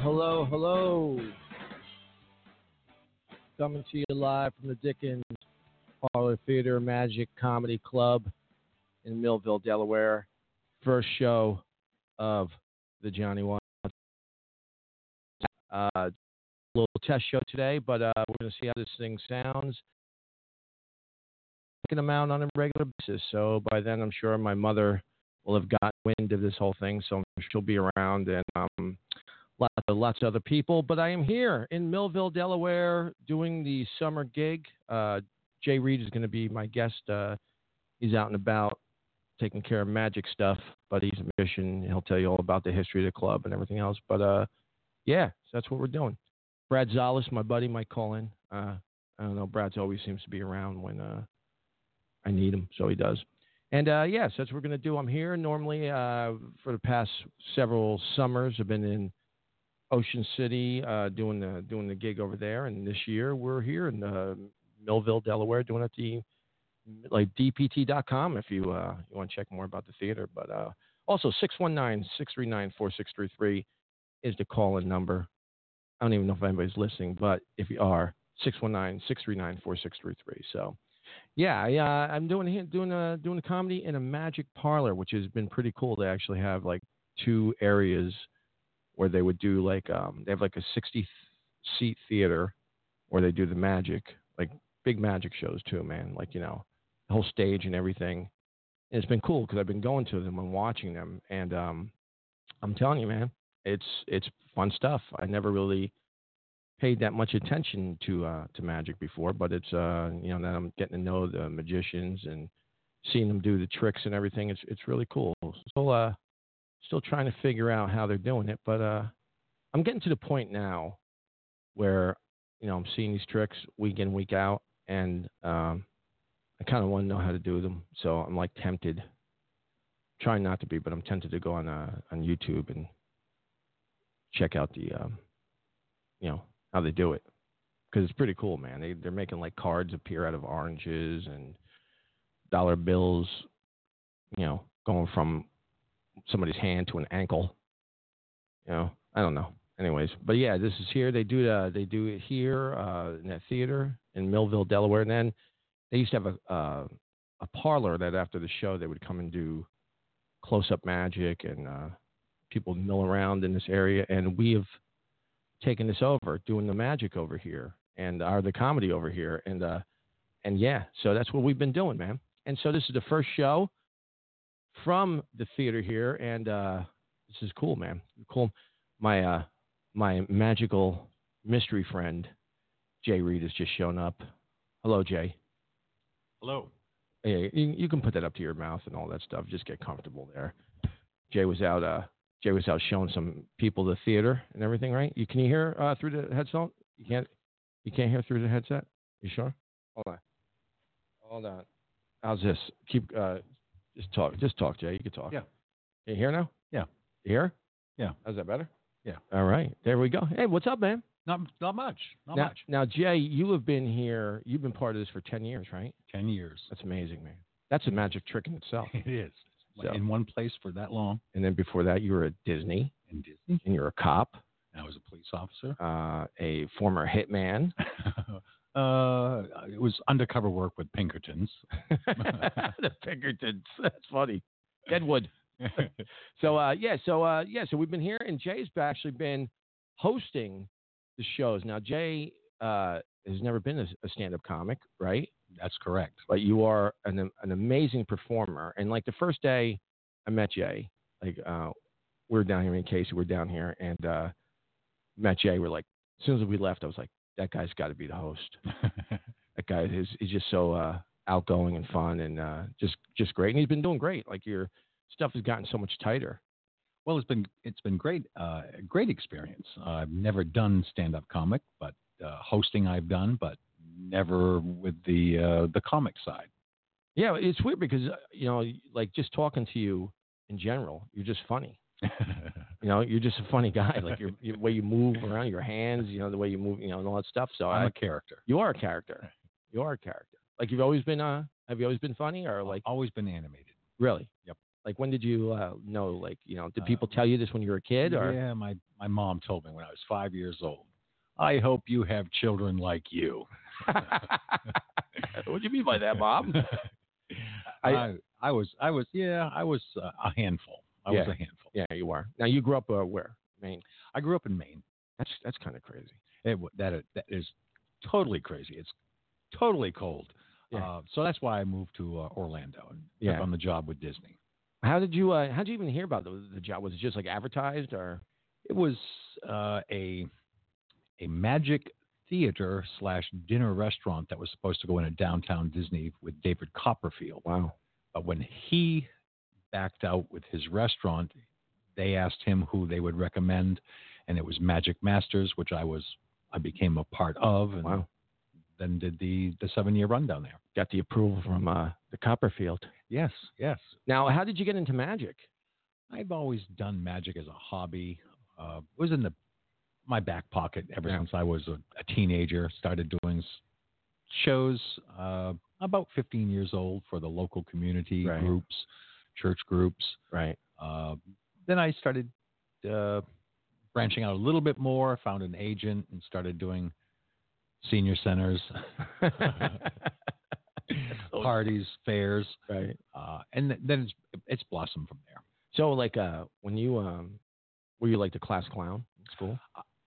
Hello, hello. Coming to you live from the Dickens Parlor Theater Magic Comedy Club in Millville, Delaware. First show of the Johnny Watson. Uh, little test show today, but uh, we're going to see how this thing sounds. Taking them out on a regular basis. So by then, I'm sure my mother will have got wind of this whole thing, so she'll be around and um, lots of, lots of other people. But I am here in Millville, Delaware, doing the summer gig. Uh, Jay Read is going to be my guest. Uh, he's out and about taking care of magic stuff, but he's a magician. He'll tell you all about the history of the club and everything else. But uh, yeah, so that's what we're doing. Brad Zalis, my buddy, might call in. Uh, I don't know. Brad's always seems to be around when uh, I need him, so he does. And uh, yes, that's what we're going to do. I'm here normally uh, for the past several summers. I've been in Ocean City uh, doing the doing the gig over there, and this year we're here in uh, Millville, Delaware, doing it at the like dpt.com if you uh, you want to check more about the theater. But uh, also 619-639-4633 is the call-in number. I don't even know if anybody's listening, but if you are, 619-639-4633. So yeah, I, uh, I'm doing doing a doing a comedy in a magic parlor, which has been pretty cool. to actually have like two areas where they would do like um, they have like a 60 seat theater where they do the magic, like big magic shows too, man. Like you know, the whole stage and everything. And it's been cool because I've been going to them and watching them, and um, I'm telling you, man, it's it's fun stuff. I never really paid that much attention to uh, to magic before, but it's uh, you know now I'm getting to know the magicians and seeing them do the tricks and everything. It's it's really cool. So uh, still trying to figure out how they're doing it, but uh, I'm getting to the point now where you know I'm seeing these tricks week in week out, and um, I kind of want to know how to do them. So I'm like tempted, trying not to be, but I'm tempted to go on uh, on YouTube and check out the um, you know how they do it because it's pretty cool, man. They they're making like cards appear out of oranges and dollar bills, you know, going from somebody's hand to an ankle. You know, I don't know. Anyways, but yeah, this is here. They do the, they do it here uh, in that theater in Millville, Delaware, and then they used to have a uh, a parlor that after the show they would come and do close up magic and uh, people mill around in this area, and we have taken this over, doing the magic over here, and are the comedy over here, and uh, and yeah, so that's what we've been doing, man. And so this is the first show from the theater here, and uh, this is cool, man. Cool. My uh, my magical mystery friend Jay Read has just shown up. Hello, Jay. Hello. Hey, you, you can put that up to your mouth and all that stuff. Just get comfortable there. Jay was out uh, Jay was out showing some people the theater and everything, right? You can you hear uh, through the headset? You can't. You can't hear through the headset. You sure? Hold on. Hold on. How's this? Keep. Uh, just talk. Just talk, Jay. You can talk. Yeah. Can you hear now? Yeah. You hear? Yeah. How's that better? Yeah. All right. There we go. Hey, what's up, man? Not not much. Not now, much. Now, Jay, you have been here. You've been part of this for ten years, right? Ten years. That's amazing, man. That's a magic trick in itself. It is. So- In one place for that long. And then before that, you were at Disney, In Disney. and you're a cop, I was a police officer. uh, a former hitman. uh, it was undercover work with Pinkertons. the Pinkertons. That's funny. Deadwood. So uh, yeah, so uh, yeah, so we've been here, and Jay's actually been hosting the shows. Now Jay uh, has never been a, a stand-up comic, right? That's correct. But you are an an amazing performer. And like the first day I met Jay, like uh, we were down here in Casey, we're down here, and uh, met Jay. We're like, as soon as we left, I was like, that guy's got to be the host. That guy is he's just so uh, outgoing and fun, and uh, just just great. And he's been doing great. Like your stuff has gotten so much tighter. well, it's been it's been great. Uh, great experience. Uh, I've never done stand up comic, but uh, hosting I've done, but never with the uh, the comic side. Yeah, it's weird because you know, like just talking to you in general, you're just funny. You know, you're just a funny guy. Like your, your way you move around, your hands, you know, the way you move, you know, and all that stuff. So I'm I, a character. you are a character. You are a character. Like you've always been. Uh, have you always been funny or like always been animated. really? Yep. Like when did you uh, know? Like you know, did Uh, people tell you this when you were a kid? Or Yeah, my my mom told me when I was five years old. I hope you have children like you. what do you mean by that, Bob? I- I, I was I was yeah I was uh, a handful. I was Yeah. a handful. yeah, you are. Now you grew up uh, where? Maine. I grew up in Maine. That's that's kind of crazy. It, that is- that is totally crazy. It's totally cold. Yeah. Uh, so that's why I moved to uh, Orlando and Yeah. on the job with Disney. How did you uh, how did you even hear about the, the job? Was it just like advertised or? It was uh, a a magic theater slash dinner restaurant that was supposed to go in at downtown Disney with David Copperfield. Wow. But when he backed out with his restaurant, they asked him who they would recommend, and it was Magic Masters, which I was I became a part of, and Wow. then did the the seven year run down there. Got the approval from uh, the Copperfield. Yes, yes. Now, how did you get into magic? I've always done magic as a hobby. Uh, it was in the my back pocket ever Yeah. since I was a, a teenager. Started doing shows uh, about 15 years old for the local community Right. groups, church groups. Right. Uh, then I started uh, branching out a little bit more. Found an agent and started doing senior centers, parties, fairs, right. uh, and th- then it's, it's blossomed from there. So, like, uh, when you um, were you like the class clown in school?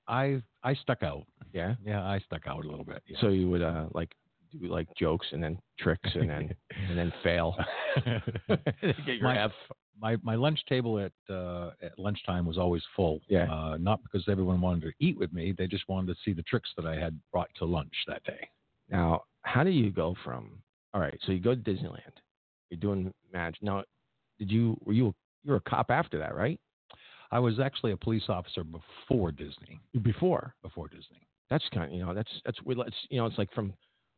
I I stuck out. Yeah. Yeah, I stuck out a little bit. Yeah. So you would uh, like do like jokes and then tricks and then and then fail. Get your My- F. my my lunch table at uh, at lunchtime was always full. Yeah. Uh, not because everyone wanted to eat with me; they just wanted to see the tricks that I had brought to lunch that day. Now, how do you go from? All right, so you go to Disneyland. You're doing magic. Now, did you were you you were a cop after that, right? I was actually a police officer before Disney. Before. Before Disney. That's kind of you know that's that's we let's you know it's like from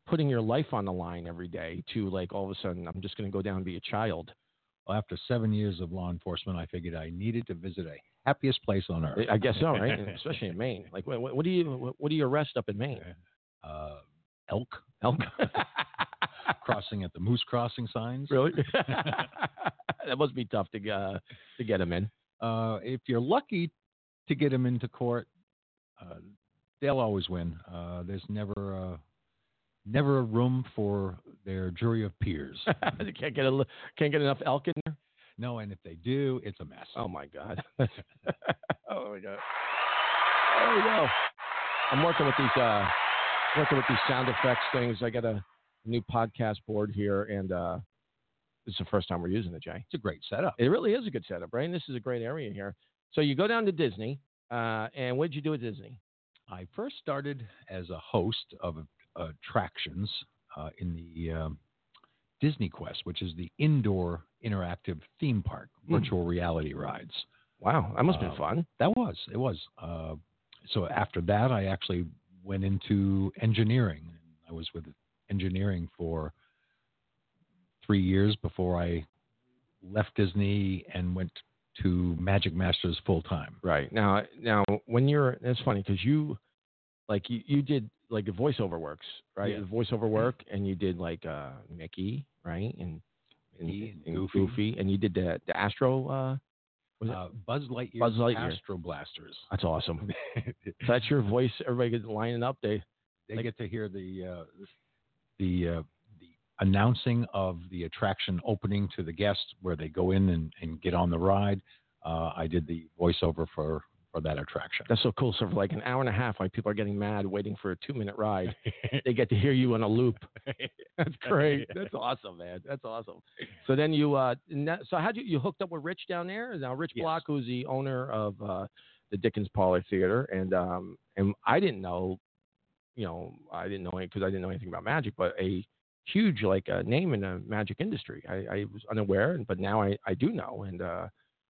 putting your life on the line every day to like all of a sudden I'm just going to go down and be a child. Well, after seven years of law enforcement, I figured I needed to visit a happiest place on earth. I guess so, right? Especially in Maine. Like, what, what do you what, what do you arrest up in Maine? Uh, elk Elk. crossing at the Moose Crossing signs. really? that must be tough to uh, to get them in. uh, if you're lucky to get them into court, uh, they'll always win. Uh, there's never uh, never a room for their jury of peers. they can't get a, can't get enough elk in there. no, and if they do, it's a mess. Oh my god. oh my god. There we go. I'm working with these uh working with these sound effects things. I got a new podcast board here and uh this is the first time we're using it, Jay. It's a great setup. It really is a good setup, right? And this is a great area here. So you go down to Disney, uh, and what did you do at Disney? I first started as a host of attractions uh, in the um, DisneyQuest, which is the indoor interactive theme park, Hmm. virtual reality rides. Wow, that must have Uh, been fun. That was it was. Uh, so after that, I actually went into engineering. I was with engineering for three years before I left Disney and went to Magic Masters full time. Right now, now when you're, it's funny because you, like you, you did like the voiceover works, right? Yeah. The voiceover work, and you did like uh, Mickey, right, and and, and and Goofy. and you did the the Astro. Uh, was it? Uh, Buzz Lightyear, Buzz Lightyear. Astro Blasters. That's awesome. so that's your voice. Everybody gets lining up. They they Like- get to hear the uh, the uh, the announcing of the attraction opening to the guests, where they go in and, and get on the ride. Uh, I did the voiceover for for that attraction. that's so cool. So for like an hour and a half, like people are getting mad waiting for a two minute ride, they get to hear you on a loop. That's great. That's awesome, man. That's awesome. So then you, uh, so how'd you, you hooked up with Rich down there? Now Rich Yes. Bloch, who's the owner of uh, the Dickens Parlor Theater, and um, and I didn't know, you know, I didn't know because I didn't know anything about magic, but a huge like uh, name in the magic industry. I, I was unaware, but now I, I do know, and uh,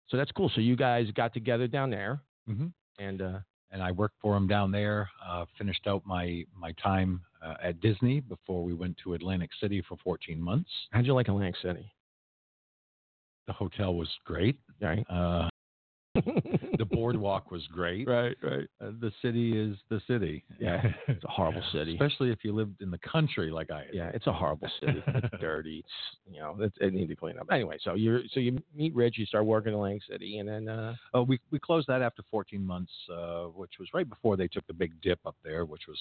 so that's cool. So you guys got together down there, hmm and uh, and I worked for him down there. Uh, finished out my my time uh, at Disney before we went to Atlantic City for 14 months. how'd you like Atlantic City? The hotel was great. Right. Uh, the boardwalk was great. right, right. Uh, the city is the city. Yeah, it's a horrible city. Especially if you lived in the country like I. Yeah, it's a horrible city. It's dirty. It's, you know, it, it needs to clean up. Anyway, so you so you meet Rich, you start working in Atlantic City, and then uh, Oh, we we closed that after 14 months, uh, which was right before they took the big dip up there, which was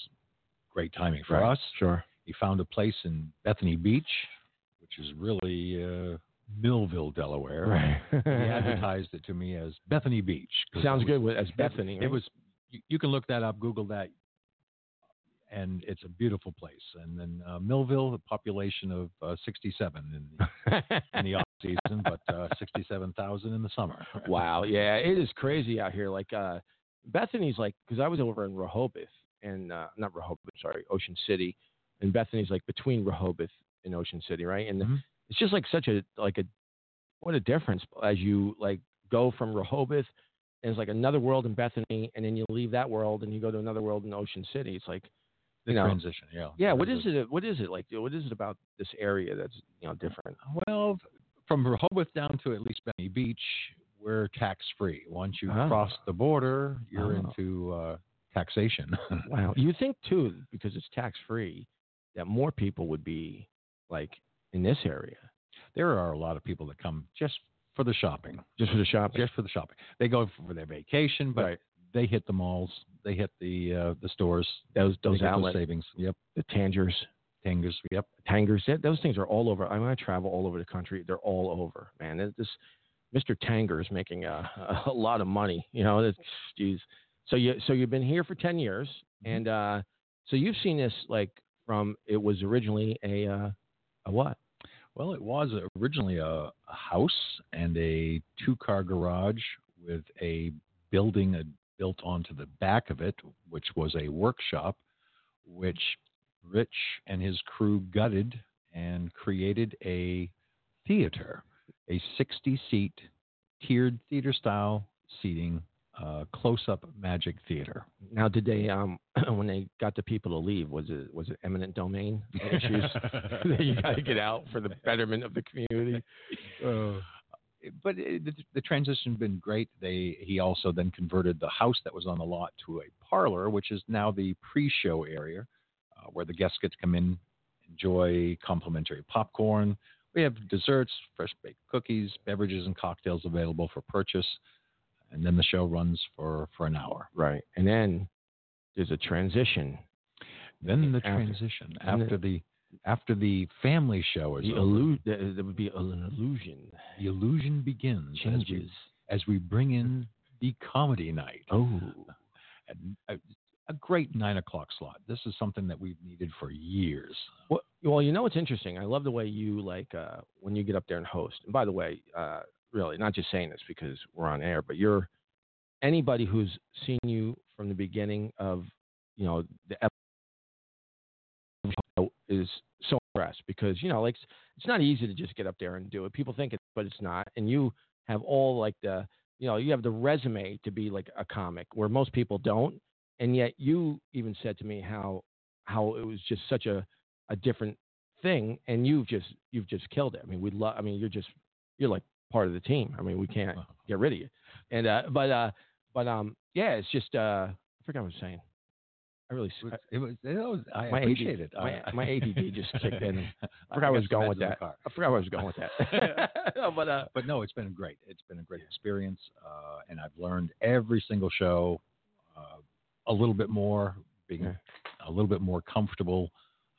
great timing for Right. us. sure, He found a place in Bethany Beach, which is really uh, Millville, Delaware. right. He advertised it to me as Bethany Beach. Sounds it good with as Bethany. It was. You, you can look that up, Google that, and it's a beautiful place. And then uh, Millville, a population of uh, 67 in the, in the off season, but uh, 67,000 in the summer. wow, yeah, it is crazy out here. Like uh, Bethany's like because I was over in Rehoboth and uh, not Rehoboth, sorry, Ocean City, and Bethany's like between Rehoboth and Ocean City, right? And Mhm. It's just like such a like a what a difference as you like go from Rehoboth and it's like another world in Bethany, and then you leave that world and you go to another world in Ocean City. It's like The you know, transition, yeah. yeah, what is it? What is it like? What is it about this area that's you know different? Well, from Rehoboth down to at least Bethany Beach, we're tax free. Once you Ah. cross the border, you're Oh. into uh, taxation. Wow, you think too because it's tax free that more people would be like in this area there are a lot of people that come just for the shopping. just for the shopping. just for the shopping. They go for their vacation, but Right. they hit the malls, they hit the uh, the stores, those those outlets, savings. Yep, the Tangers, Tangers. Yep. Tangers. Those things are all over. I mean, I travel all over the country. They're all over, man. It- This Mr. Tanger is making a, a lot of money. You know, it's, geez. So you so you've been here for ten years, Mhm. and uh, so you've seen this like from it was originally a uh, a what? Well, it was originally a, house and a two-car garage with a building built onto the back of it, which was a workshop, which Rich and his crew gutted and created a theater, a 60-seat tiered theater-style seating, uh, close-up magic theater. Now, did they um when they got the people to leave? Was it was it eminent domain issues that you got to get out for the betterment of the community? Uh, but it, the, the transition's been great. They he also then converted the house that was on the lot to a parlor, which is now the pre-show area, uh, where the guests get to come in, enjoy complimentary popcorn. We have desserts, fresh baked cookies, beverages, and cocktails available for purchase, and then the show runs for for an hour. right, and then there's a transition. Then the After- transition after the after the family show is The over, illu- there would be an illusion. the illusion begins as we, Changes. as we bring in the comedy night. Oh, a, a great nine o'clock slot. This is something that we've needed for years. well, well, you know what's interesting? I love the way you like uh, when you get up there and host. And by the way, uh, really, not just saying this because we're on air, but you're anybody who's seen you from the beginning of you know the episode is so impressed because you know like it's not easy to just get up there and do it. People think it, but it's not. And you have all like the you know you have the resume to be like a comic where most people don't. And yet you even said to me how how it was just such a a different thing, and you've just you've just killed it. I mean, we love. I mean, you're just you're like part of the team. I mean, we can't get rid of you. And uh, but uh, but um, yeah, it's just uh, I forgot what I was saying. I really It was, it was, I My appreciate AD it. my- my ADD just kicked in. I forgot I was going with that. car. I forgot I was going with that. No, but uh, But no, it's been great. It's been a great experience, uh, and I've learned every single show uh, a little bit more, being Yeah. a little bit more comfortable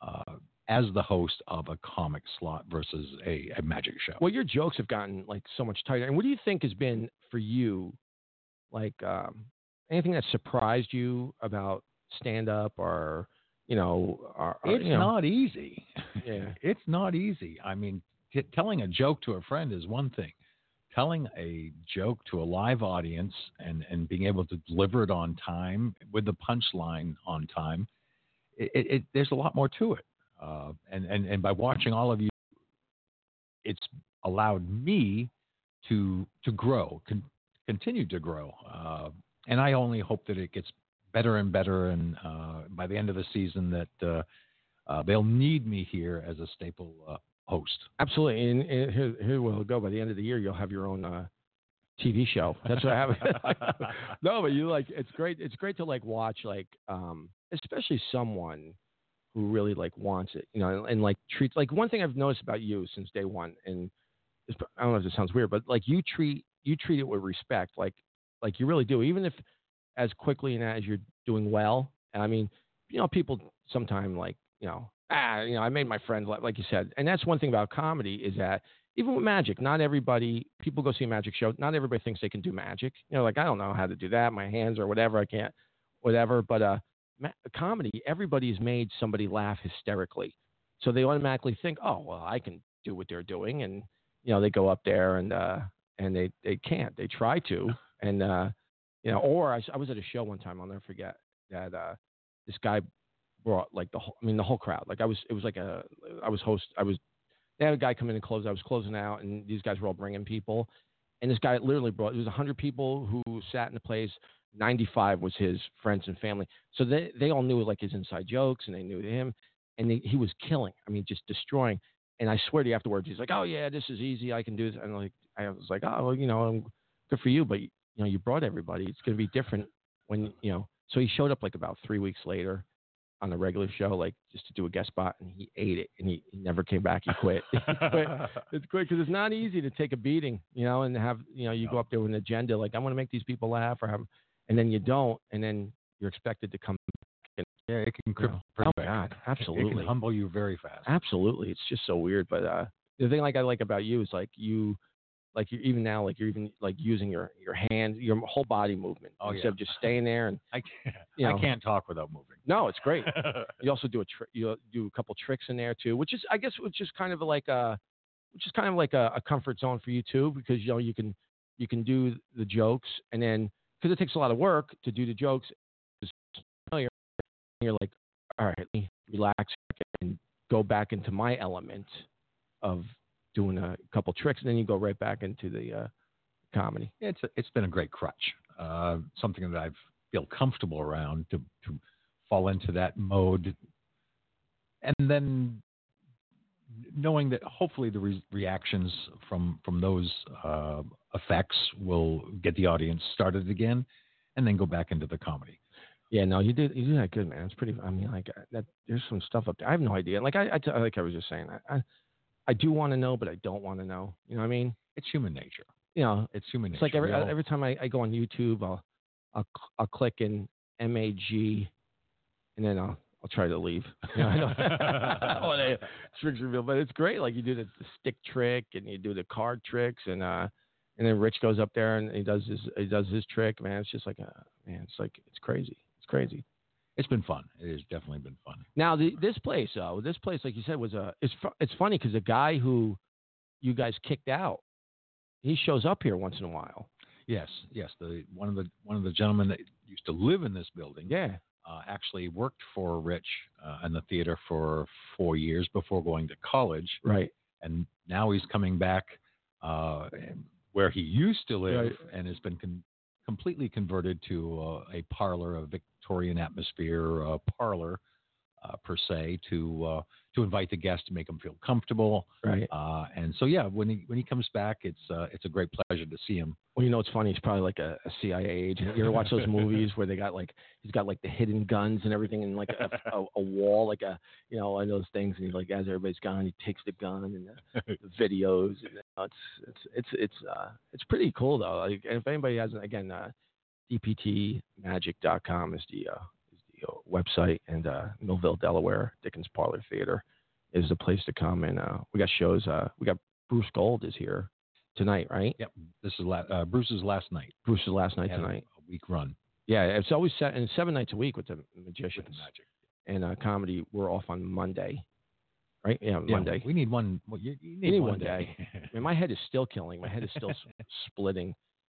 uh, as the host of a comic slot versus a, a magic show. well, your jokes have gotten like so much tighter. And what do you think has been for you, like um, anything that surprised you about stand up or you know, or, or, it's you know, not easy. Yeah. it's not easy. I mean, t- telling a joke to a friend is one thing. Telling a joke to a live audience and, and being able to deliver it on time with the punchline on time, it, it, it, there's a lot more to it. Uh, and, and, and by watching all of you, it's allowed me to to grow, con- continue to grow. Uh, and I only hope that it gets better and better. And uh, by the end of the season, that uh, uh, they'll need me here as a staple host. Absolutely, and, and here, here we'll go. By the end of the year, you'll have your own TV show. That's what happened. no, but you like it's great. It's great to like watch like um especially someone who really like wants it, you know, and, and like treats like one thing I've noticed about you since day one, and I don't know if this sounds weird, but like you treat you treat it with respect, like like you really do, even if as quickly and as you're doing well. And I mean, you know, people sometimes like you know ah you know I made my friend like you said, and that's one thing about comedy is that even with magic, not everybody people go see a magic show. Not everybody thinks they can do magic. You know, like I don't know how to do that, my hands or whatever. I can't, whatever. But uh, comedy, everybody's made somebody laugh hysterically, so they automatically think, oh well, I can do what they're doing, and you know they go up there and uh, and they they can't. They try to, and uh, you know, or I, I was at a show one time. I'll never forget that uh, this guy brought like the whole, I mean the whole crowd. Like I was, it was like a, I was host, I was, they had a guy come in and close. I was closing out, and these guys were all bringing people, and this guy literally brought. It was a hundred people who sat in the place. 95 was his friends and family. So they they all knew like his inside jokes, and they knew him, and they, he was killing. I mean, just destroying. And I swear to you, afterwards, he's like, "Oh yeah, this is easy. I can do this." And like, I was like, "Oh, well, you know, good for you, but you know, you brought everybody. It's going to be different when you know." So he showed up like about three weeks later on the regular show, like just to do a guest spot, and he ate it, and he, he never came back. He quit. he quit. It's quick because it's not easy to take a beating, you know, and have you know you No. go up there with an agenda like I want to make these people laugh or have, and then you don't, and then you're expected to come. yeah, it can You cripple. know. pretty Oh. God, It- It absolutely, can humble you very fast. absolutely. It's just so weird, but uh, the thing like I like about you is like you. Like you even now, like you're even like using your your hand, your whole body movement Oh, instead yeah. of just staying there and I can't. you know. I can't talk without moving. No, it's great. You also do a tri- you do a couple tricks in there too, which is I guess which is kind of like a which is kind of like a, a comfort zone for you too because you know you can you can do the jokes and then because it takes a lot of work to do the jokes. You're like, all right, relax and go back into my element of doing a couple tricks, and then you go right back into the uh, comedy. it's a, it's been a great crutch. Uh, something that I feel comfortable around to to fall into that mode, and then knowing that hopefully the re- reactions from from those uh, effects will get the audience started again, and then go back into the comedy. Yeah, no, you did you did that good, man. It's pretty. I mean, like uh, that. There's some stuff up there. I have no idea. Like I, like I was just saying, I, I, I do want to know, but I don't want to know. You know what I mean? It's human nature. You know, It's human nature. it's like every all- every time I, I go on YouTube, I'll I'll I'll click in M A G, and then I'll I'll try to leave. Know, I I tricks reveal, but it's great. Like you do the, the stick trick and you do the card tricks, and uh, and then Rich goes up there and he does his he does his trick. Man, it's just like a man. It's like it's crazy. It's crazy. it's been fun. It has definitely been fun. Now the, this place, though, this place, like you said, was a. It's it's funny because the guy who you guys kicked out, he shows up here once in a while. Yes, yes. The one of the one of the gentlemen that used to live in this building Yeah, uh, actually worked for Rich uh, in the theater for four years before going to college, right. and now he's coming back uh, where he used to live, Right. and has been con- completely converted to uh, a parlor, a Victorian atmosphere parlor uh, per se, to uh, to invite the guests to make them feel comfortable. Right. Uh, and so, yeah, when he when he comes back, it's uh, it's a great pleasure to see him. Well, you know it's funny? He's probably like a, a CIA agent. You ever watch those movies where they got like he's got like the hidden guns and everything in like a, a, a wall, like a you know, one of those things. And he's like, as everybody's gone, he takes the gun and the, the videos. And, you know, it's it's it's it's uh it's pretty cool though. Like, and if anybody hasn't, again, uh, dptmagic.com is the the uh, website, and uh, Millville, Delaware, Dickens Parlor Theater is the place to come. And uh, we got shows. Uh, we got Bruce Gold is here tonight, right? Yep, this is la- uh, Bruce's last night. Bruce's last night a- tonight. a week run Yeah, it's always set and seven nights a week with the with magicians the magic. and uh, comedy. We're off on Monday, right? Yeah, Yeah, Monday. We need one. Well, you, you need, need one one day. My head is still killing. My head is still splitting.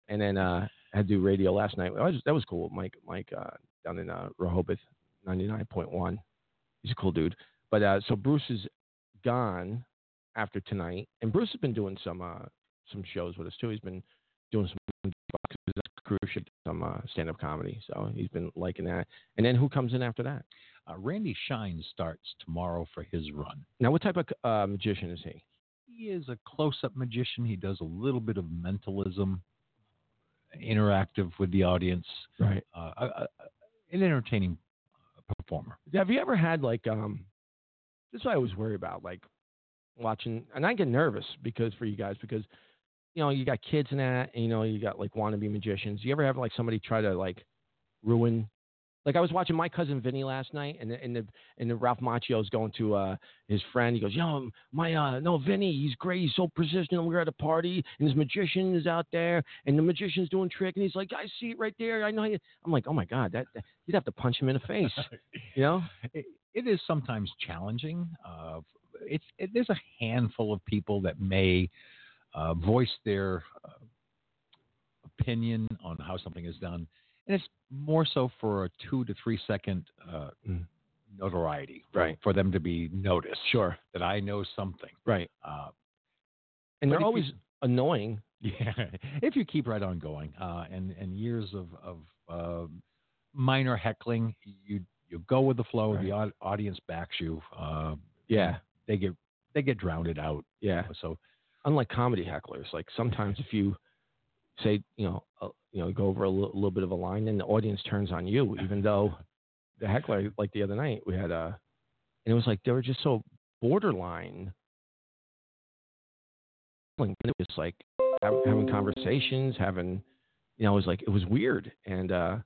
And then uh, I had to do radio last night. That was, that was cool. Mike, Mike uh, down in uh, Rehoboth, ninety nine point one. He's a cool dude. But uh, so Bruce is gone after tonight, and Bruce has been doing some uh, some shows with us too. He's been doing some cruise ship, some uh, stand up comedy. So he's been liking that. And then who comes in after that? Uh, Randy Shine starts tomorrow for his run. Now, what type of uh, magician is he? He is a close-up magician. He does a little bit of mentalism, interactive with the audience, Right. uh, a, an entertaining performer. Have you ever had like um? This is what I always worry about, like watching, and I get nervous because for you guys because you know you got kids and that, and you know you got like wannabe magicians. You ever have like somebody try to like ruin? Like I was watching my cousin Vinny last night, and the, and the and the Ralph Macchio's going to uh his friend. He goes, "Yo, my uh no Vinny, he's great. He's so persistent. We're at a party, and his magician is out there, and the magician's doing trick, and he's like, I see it right there. I know you. I'm like, oh my god, that, that you'd have to punch him in the face, you know? it, it is sometimes challenging. Uh, it's it, there's a handful of people that may uh, voice their uh, opinion on how something is done, and it's more so for a two to three second uh, Mm. notoriety, for- Right. For them to be noticed, Sure. that I know something. Right. Uh, And they're always you- annoying. yeah, if you keep right on going, uh, and and years of of uh, minor heckling, you you go with the flow. The au- audience backs you. Uh, Yeah. they get they get drowned out. Yeah. So Unlike comedy hecklers, like sometimes if you say, you know, uh, you know, go over a little, little bit of a line, then the audience turns on you, even though the heckler, like the other night, we had a, and it was like they were just so borderline. It was like hav- having conversations, having, you know, it was like it was weird, and uh,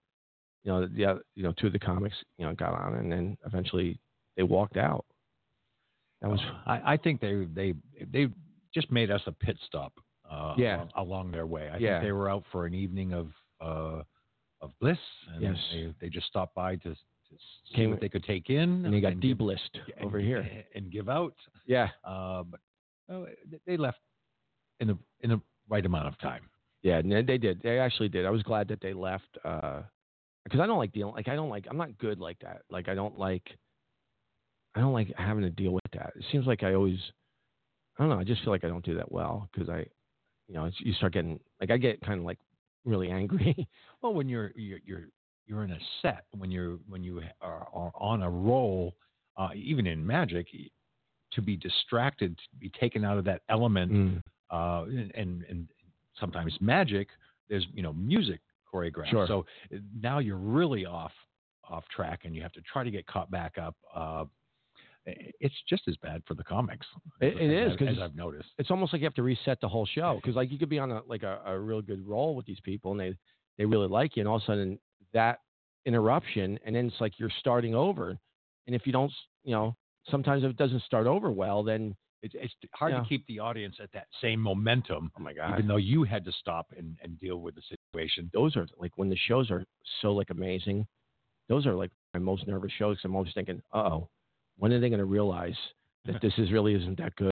you know, the oth- you know, two of the comics, you know, got on, and then eventually they walked out. That was I, I think they they they just made us a pit stop. Uh, Yeah. al- along their way. I Yeah. think they were out for an evening of uh, of bliss, and Yes. they they just stopped by to, to see Came- what they could take in, and they got deblissed and- over here. and give out. Yeah. Uh, but oh, they left in the in the right amount of time. Yeah, they did. They actually did. I was glad that they left because I don't like dealing. Like I don't like. I'm not good like that. Like I don't like. I don't like having to deal with that. It seems like I always. I don't know. I just feel like I don't do that well because I, you know, it's, you start getting like I get kind of like really angry. Well, when you're you're you're, you're in a set, when you're when you are, are on a roll, uh, even in magic, to be distracted, to be taken out of that element, Mm. uh, and and sometimes magic, there's you know music choreographed. Sure. So uh, now you're really off off track, and you have to try to get caught back up. Uh, it's just as bad for the comics. It- it as is, I've- 'cause I've noticed. it's almost like you have to reset the whole show because like you could be on a like a, a real good roll with these people and they they really like you and all of a sudden that interruption and then it's like you're starting over and if you don't you know sometimes if it doesn't start over well then It's, it's hard Yeah. to keep the audience at that same momentum, oh my god even though you had to stop and, and deal with the situation. those are like when the shows are so like amazing those are like my most nervous shows. i'm always thinking uh-oh when are they going to realize that this is really isn't that good?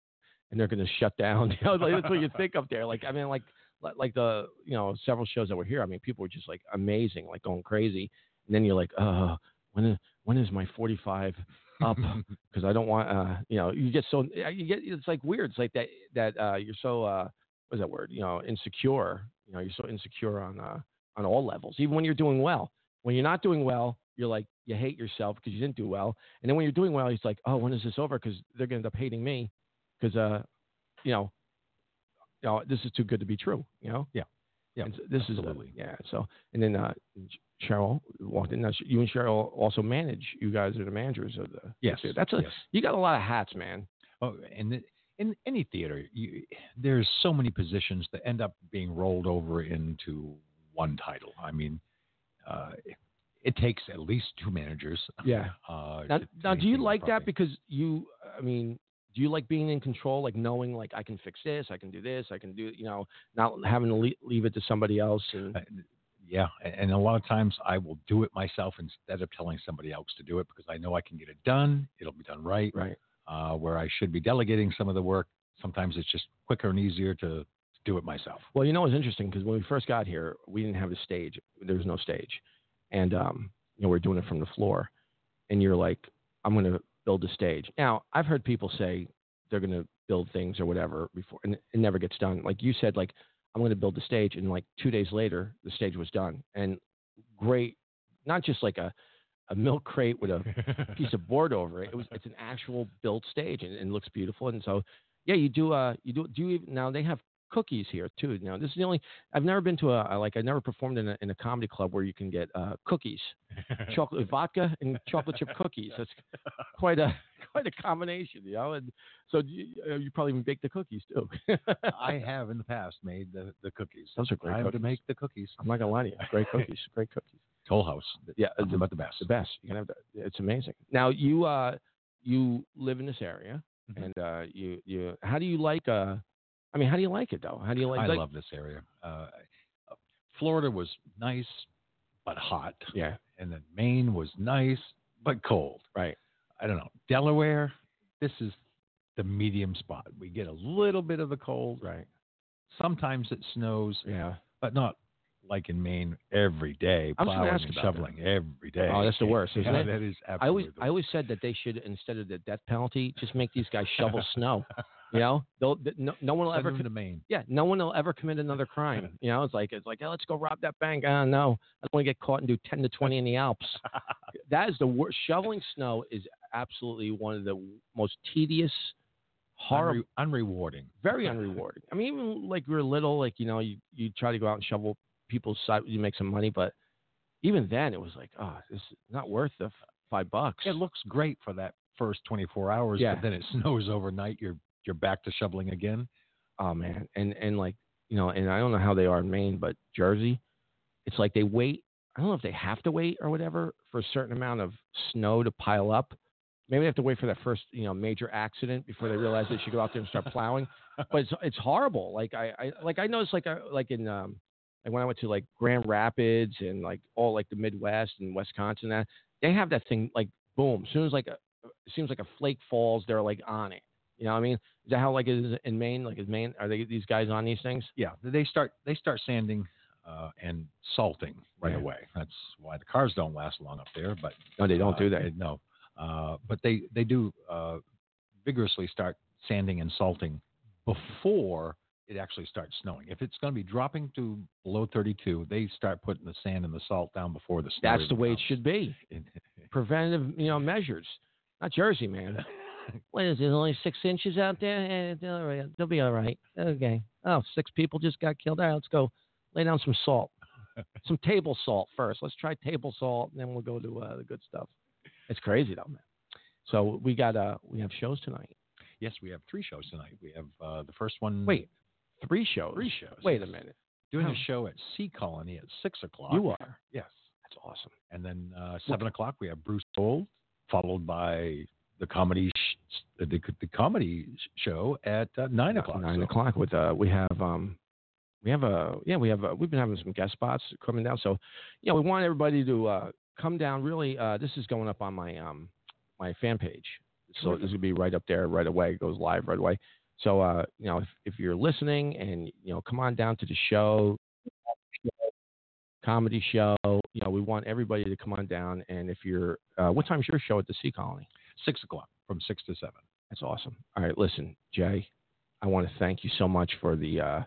And they're going to shut down you know like, that's what you think up there. Like i mean like like the you know several shows that were here i mean people were just like amazing like going crazy. And then you're like uh when is, when is my 45 up? Because i don't want uh you know you get so you get it's like weird. It's like that that uh you're so uh what's that word? You know insecure. You know you're so insecure on uh on all levels even when you're doing well. When you're not doing well you're like you hate yourself because you didn't do well and then when you're doing well it's like oh when is this over because they're going to end up hating me because uh you know you know this is too good to be true you know Yeah. Yeah, so this absolutely. is yeah so and then uh cheryl walked in now you and cheryl also manage you guys are the managers of the Yes, that's a yes. you got a lot of hats man Oh, and it- in any theater, you, there's so many positions that end up being rolled over into one title. I mean, uh, it, it takes at least two managers. Yeah. Uh, Now, to- to now do you like that because you, I mean, do you like being in control, like knowing, like I can fix this, I can do this, I can do, you know, not having to le- leave it to somebody else? And Uh, yeah, a- and a lot of times I will do it myself instead of telling somebody else to do it because I know I can get it done. It'll be done right. right, Uh, where I should be delegating some of the work, sometimes it's just quicker and easier to, to do it myself. well, you know, it's interesting because when we first got here, we didn't have a stage. There was no stage, and um, you know, we're doing it from the floor. And you're like, I'm going to build a stage. Now, I've heard people say they're going to build things or whatever before, and it never gets done. Like you said, like I'm going to build the stage, and like two days later, the stage was done, and great, not just like a a milk crate with a piece of board over it. It was it's an actual built stage and, and it looks beautiful. And so yeah, you do uh you do do you even, now they have cookies here too. You know, this is the only I've never been to a like I've never performed in a in a comedy club where you can get uh, cookies, chocolate vodka and chocolate chip cookies. That's quite a quite a combination, you know. And so you, uh, you probably even bake the cookies too. I have in the past made the, the cookies. Those are great I have to make the cookies. I'm not gonna lie to you, great cookies, great cookies. Toll House. Yeah, the, but the best. the best. You can have that. It's amazing. Now you uh you live in this area, Mhm. and uh you you how do you like uh I mean how do you like it though? How do you like? I like, love this area. Uh, Florida was nice but hot, Yeah, and then Maine was nice but cold. right. I don't know. Delaware, this is the medium spot. We get a little bit of the cold. Right. Sometimes it snows, Yeah. but not like in Maine every day, I was gonna plowing and about that. shoveling every day. Oh, that's the worst, isn't Yeah, it? That is I always I always said that they should instead of the death penalty, just make these guys shovel snow. You know, they'll no, no one will Send ever them com- to Maine. yeah, no one will ever commit another crime. You know, it's like it's like, oh, let's go rob that bank. Ah, no, I don't want to get caught and do ten to twenty in the Alps. that is the worst. Shoveling snow is absolutely one of the most tedious, horrible, Unre- unrewarding. very unrewarding. I mean, even like we were little, like you know, you you try to go out and shovel people's side, you make some money, but even then, it was like, oh, it's not worth the f- five bucks. It looks great for that first 24 hours, Yeah. but then it snows overnight. You're you're back to shoveling again. oh man, and and like you know, and I don't know how they are in Maine, but Jersey, it's like they wait. I don't know if they have to wait or whatever for a certain amount of snow to pile up. Maybe they have to wait for that first you know major accident before they realize they should go out there and start plowing. but it's it's horrible. Like I, I like I noticed like I, like in um like when I went to like Grand Rapids and like all like the Midwest and Wisconsin that they have that thing like boom. As soon as like a, it seems like a flake falls, they're like on it. You know what I mean? Is that how like it is in Maine? Like is Maine are they these guys on these things? Yeah, they start they start sanding uh, and salting right Yeah. away. That's why the cars don't last long up there. But No, they don't uh, do that. they- no, uh, but they they do uh, vigorously start sanding and salting before it actually starts snowing. If it's going to be dropping to below 32, they start putting the sand and the salt down before the snow. That's the way it should be. Preventive, you know, measures. Not Jersey, man. What is it? Only six inches out there? Eh, they'll, they'll be all right. Okay. Oh, six people just got killed. All right, let's go lay down some salt, some table salt first. Let's try table salt, and then we'll go to uh, the good stuff. It's crazy though, man. So we got uh we have shows tonight. yes, we have three shows tonight. We have uh, the first one. Wait, three shows. three shows. Wait a minute. Doing a show at Sea Colony at six o'clock. You are. Yes. That's awesome. And then uh, seven o'clock we have Bruce Gold, followed by the comedy sh- the, the comedy show at uh, nine o'clock. Nine So- o'clock with uh we have um we have a yeah we have a, we've been having some guest spots coming down so yeah we want everybody to uh come down really uh this is going up on my um my fan page so this will be right up there right away it goes live right away so uh you know if, if you're listening and you know come on down to the show comedy show you know we want everybody to come on down and if you're uh what time's your show at the sea colony Six o'clock from six to seven. that's awesome. All right, listen, Jay, I want to thank you so much for the uh,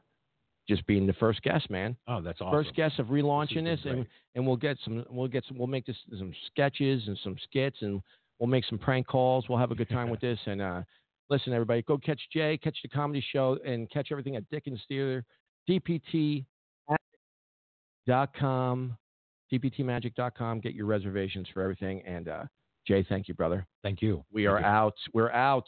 just being the first guest, man. Oh, that's awesome. First guest of relaunching This this, and and we'll get some, we'll get some, we'll make this some sketches and some skits, and we'll make some prank calls. We'll have a good time with this. And uh, listen, everybody, go catch Jay, catch the comedy show, and catch everything at Dickens Theater, dptmagic.com, dptmagic.com. Get your reservations for everything. And uh, Jay, thank you, brother. Thank you. We Thank are you. out. We're out.